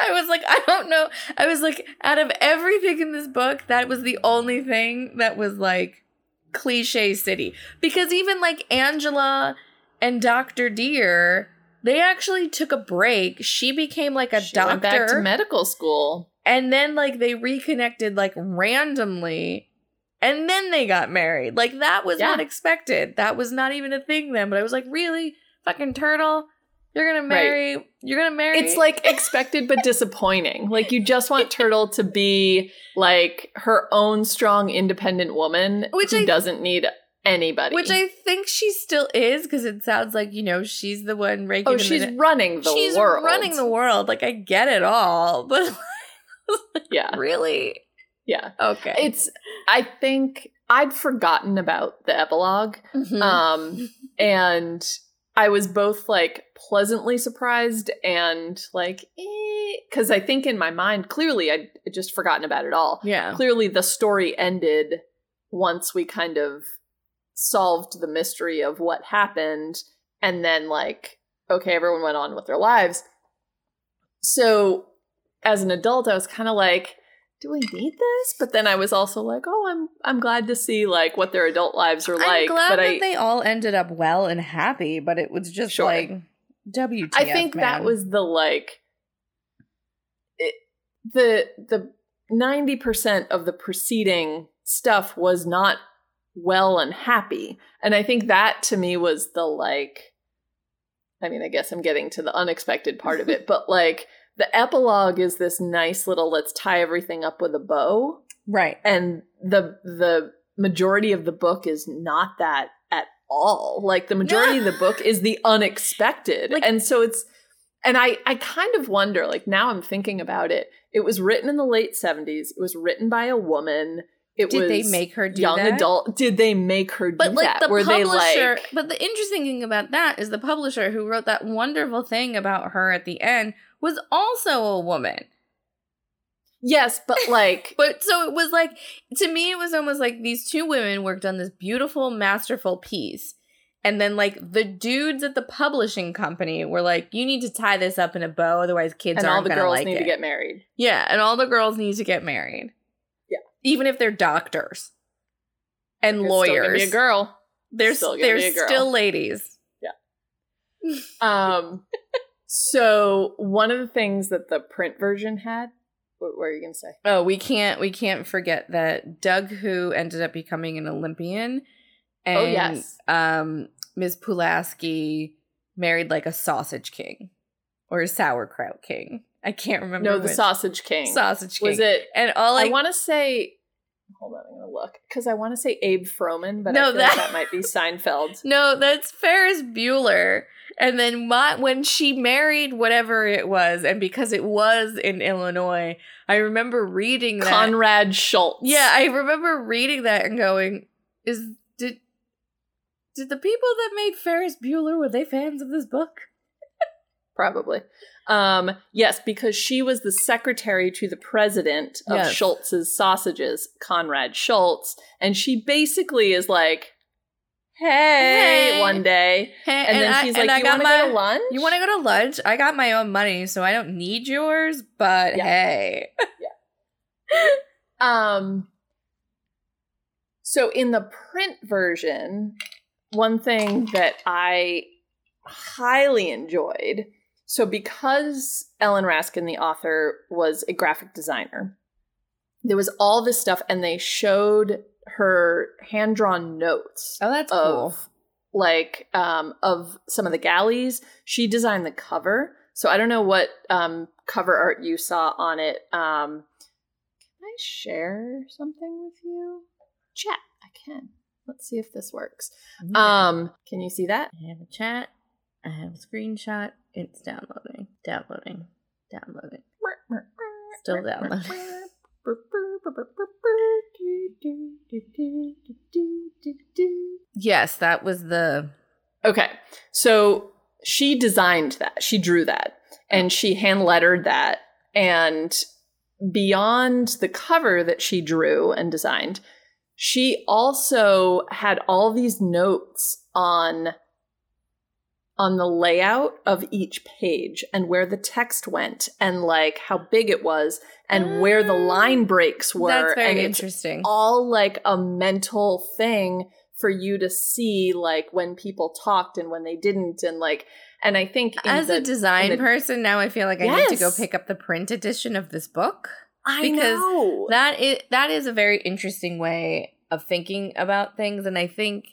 I was like, I don't know. I was like, out of everything in this book, that was the only thing that was like cliche city. Because even like Angela and Dr. Deer, they actually took a break. She became like a She doctor. went back to medical school. and then like they reconnected like randomly. And then they got married. Like that was Yeah. not expected. That was not even a thing then. But I was like, really? Fucking turtle? You're gonna marry you're gonna marry It's like expected but disappointing. Like you just want Turtle to be like her own strong, independent woman Which who I- doesn't need anybody. Which I think she still is because it sounds like you know she's the one raking. oh, she's running the she's world. running the world. Like I get it all, but yeah, really, yeah. okay. It's. I think I'd forgotten about the epilogue, Mhm. um, and I was both like pleasantly surprised and like, eh, because I think in my mind, clearly I'd just forgotten about it all. yeah, clearly the story ended once we kind of solved the mystery of what happened and then like okay everyone went on with their lives so as an adult i was kind of like do we need this but then i was also like oh i'm i'm glad to see like what their adult lives are like. I'm like glad but that i they all ended up well and happy. But it was just Sure. like WTF. I think that was the like it, the the 90% of the preceding stuff was not well and happy. And I think that to me was the like I mean, I guess I'm getting to the unexpected part of it, but like the epilogue is this nice little let's tie everything up with a bow. Right. and the the majority of the book is not that at all. Like the majority of the book is the unexpected. Like- and so it's and i i kind of wonder like now i'm thinking about it it was written in the late 70s it was written by a woman. It Did was they make her do young that? adult. Did they make her do But like that? the were they publisher, like but the interesting thing about that is the publisher who wrote that wonderful thing about her at the end was also a woman. yes but like But so it was like to me it was almost like these two women worked on this beautiful masterful piece. And then like the dudes at the publishing company were like you need to tie this up in a bow otherwise kids and aren't all the girls like need it. to get married Yeah, and all the girls need to get married. Yeah. Even if they're doctors and It's still lawyers. be a girl They're Still still, they're be a girl. still ladies. Yeah. um, so one of the things that the print version had, what were you gonna say? Oh, we can't we can't forget that Doug who ended up becoming an Olympian and Oh, yes. um Ms. Pulaski married like a sausage king or a sauerkraut king. I can't remember. No, the which. Sausage King. sausage king. Was it? And all I I, want to say. Hold on, I'm gonna look because I want to say Abe Froman, but No, I feel like that- that might be Seinfeld. No, that's Ferris Bueller. And then my, when she married whatever it was, and because it was in Illinois, I remember reading that. Conrad Schultz. Yeah, I remember reading that and going, "Is did did the people that made Ferris Bueller were they fans of this book?" probably. Um, yes, because she was the secretary to the president of Yes. Schultz's Sausages, Conrad Schultz, and she basically is like, "Hey,", Hey. one day, Hey, and, then I- she's like, I "You want to go to lunch? You want to go to lunch? I got my own money, so I don't need yours. But Yeah. hey, yeah. Um so in the print version, one thing that I highly enjoyed. So, because Ellen Raskin, the author, was a graphic designer, there was all this stuff, and they showed her hand drawn notes Oh, that's of cool. like um, of some of the galleys. She designed the cover, so I don't know what um, cover art you saw on it. Um, can I share something with you? Chat. I can. Let's see if this works. Um, can you see that? I have a chat. I have a screenshot. It's downloading. Downloading. Downloading. Still downloading. Yes, that was the. Okay. So she designed that. She drew that and oh. she hand lettered that. And beyond the cover that she drew and designed, she also had all these notes on on the layout of each page and where the text went and like how big it was and where the mm. line breaks were That's very and it's interesting. all like a mental thing for you to see like when people talked and when they didn't and like and i think As the- a design the- person, now I feel like I need to go pick up the print edition of this book. I because know. That is that is a very interesting way of thinking about things, and I think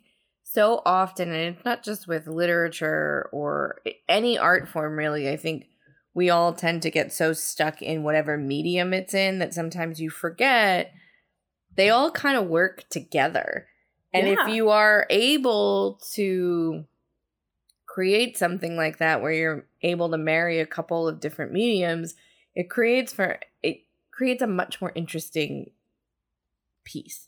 so often, and it's not just with literature or any art form, really. I think we all tend to get so stuck in whatever medium it's in that sometimes you forget they all kind of work together. And Yeah. if you are able to create something like that where you're able to marry a couple of different mediums, it creates for it creates a much more interesting piece.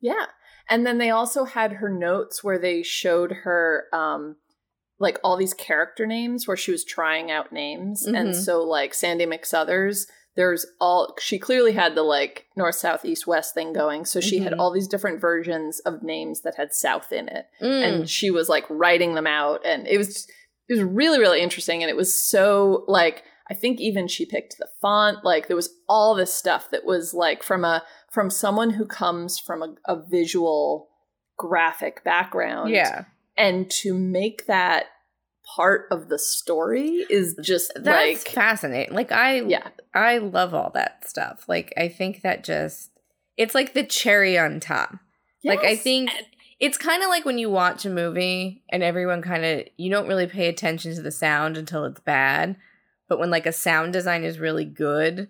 Yeah. And then they also had her notes where they showed her um like all these character names where she was trying out names. And Mhm. so like Sandy McSouthers, there's all she clearly had the like north, south, east, west thing going. So she had Mhm. all these different versions of names that had south in it. Mm. And she was like writing them out and it was it was really, really interesting. And it was so like I think even she picked the font. Like there was all this stuff that was like from a from someone who comes from a, a visual graphic background. yeah. And to make that part of the story is just That's like fascinating. Like I Yeah. I love all that stuff. Like I think that just it's like the cherry on top. Like I Yes. think it's kind of like when you watch a movie and everyone kind of you don't really pay attention to the sound until it's bad, but when like a sound design is really good,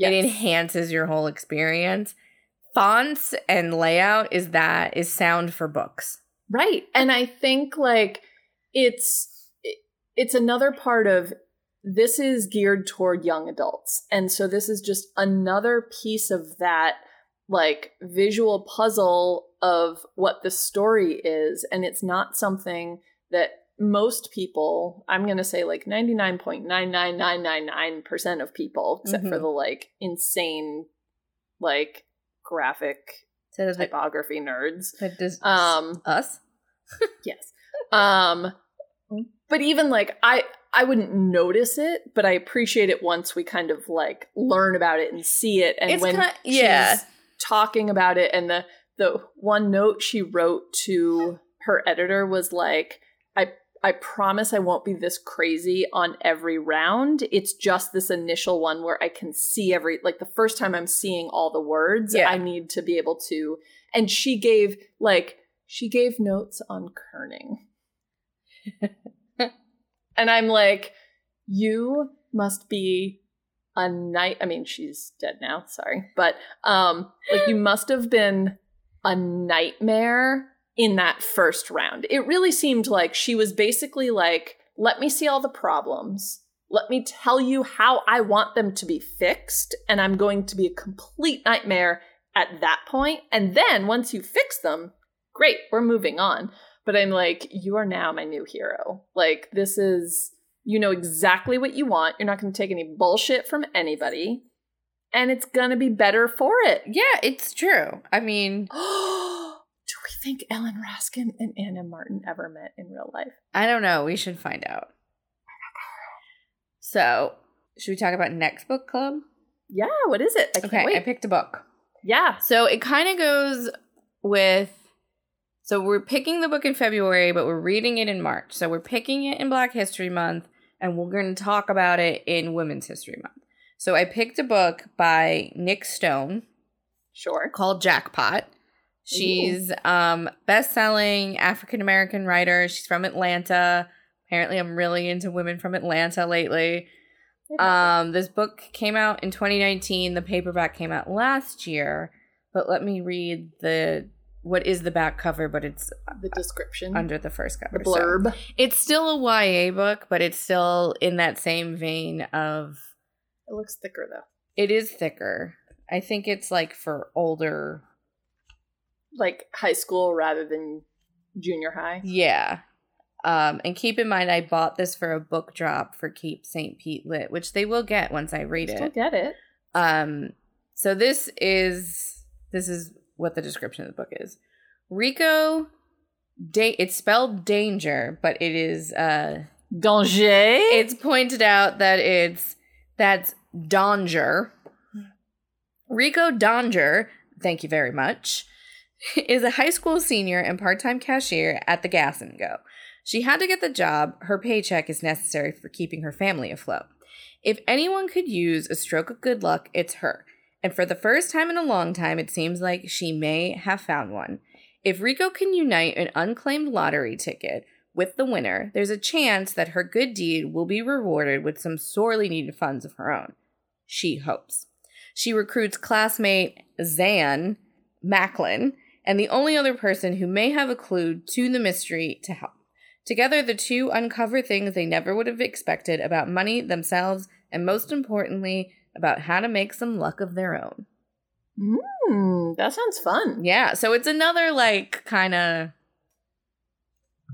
it enhances your whole experience. Fonts and layout is that is sound for books. Right. And I think like it's it's another part of this is geared toward young adults. And so this is just another piece of that like visual puzzle of what the story is and it's not something that most people, I'm going to say like 99.99999% of people except for Mhm. the like insane like graphic So it, typography nerds. does Um us? yes um but even like i i wouldn't notice it but i appreciate it once we kind of like learn about it and see it and It's when kind- yeah. she's talking about it and the the one note she wrote to her editor was like i i promise i won't be this crazy on every round it's just this initial one where i can see every like the first time i'm seeing all the words Yeah. i need to be able to and she gave like she gave notes on kerning and i'm like you must be a night i mean she's dead now sorry but um like you must have been a nightmare in that first round. It really seemed like she was basically like let me see all the problems. Let me tell you how i want them to be fixed and i'm going to be a complete nightmare at that point. and then once you fix them great we're moving on. But i'm like you are now my new hero. Like this is you know exactly what you want. You're not going to take any bullshit from anybody and it's going to be better for it. Yeah, it's true. I mean, think ellen raskin and Ann M. Martin ever met in real life I don't know. We should find out. So, should we talk about next book club? yeah what is it i Okay, wait I picked a book. yeah So it kind of goes with. So we're picking the book in February, but we're reading it in March. So we're picking it in Black History Month, and we're going to talk about it in Women's History Month. So I picked a book by Nic Stone Sure. called Jackpot. She's um best-selling African American writer. She's from Atlanta. Apparently I'm really into women from Atlanta lately. Um this book came out in 2019. The paperback came out last year. But let me read the what is the back cover, but it's the description. under the first cover. the So blurb. it's still a YA book, but it's still in that same vein of It looks thicker though. it is thicker. I think it's like for older Like high school rather than junior high. Yeah. Um, and keep in mind, I bought this for a book drop for Keep St. Pete Lit, which they will get once I read Still it. get it. Um, so this is this is what the description of the book is. Rico, da- it's spelled danger, but it is uh, Danger. it's pointed out that it's that's Danger. Rico Danger, thank you very much, is a high school senior and part-time cashier at the Gas and Go. She had to get the job. Her paycheck is necessary for keeping her family afloat. If anyone could use a stroke of good luck, it's her. And for the first time in a long time, it seems like she may have found one. If Rico can unite an unclaimed lottery ticket with the winner, there's a chance that her good deed will be rewarded with some sorely needed funds of her own. She hopes. She recruits classmate Zan Macklin and the only other person who may have a clue to the mystery to help. Together, the two uncover things they never would have expected about money, themselves, and most importantly, about how to make some luck of their own. Hmm, that sounds fun. Yeah, so it's another like kind of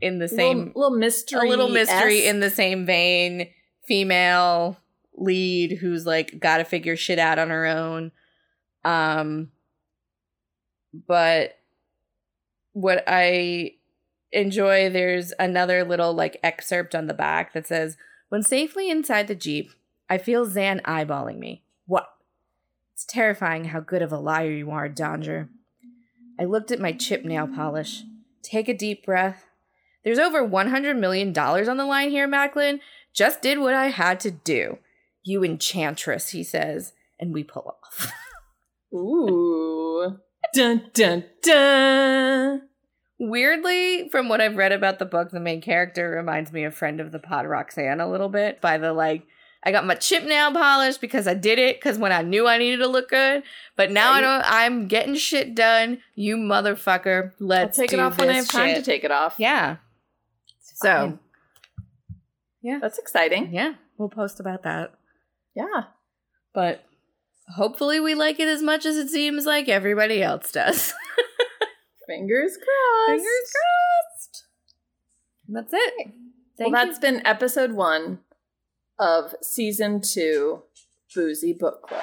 in the same little, little mystery. a little mystery in the same vein female lead who's like got to figure shit out on her own um but what i enjoy there's another little like excerpt on the back that says when safely inside the jeep i feel zan eyeballing me what it's terrifying how good of a liar you are danger i looked at my chip nail polish take a deep breath there's over $100 million on the line here, Macklin. Just did what I had to do. You enchantress, he says, and we pull off. Ooh. Dun dun dun. Weirdly, from what I've read about the book, the main character reminds me of friend of the pod Roxanne a little bit by the like, I got my chip nail polished because I did it because when I knew I needed to look good, but now I Right. don't. I'm getting shit done. You motherfucker, I'll let's take it off when I have time to take it off. Yeah. So yeah, That's exciting. yeah, we'll post about that. Yeah. but hopefully we like it as much as it seems like everybody else does. Fingers crossed. Fingers crossed. That's it. Well, Thank that's you. been episode one of season two, Boozy Book Club.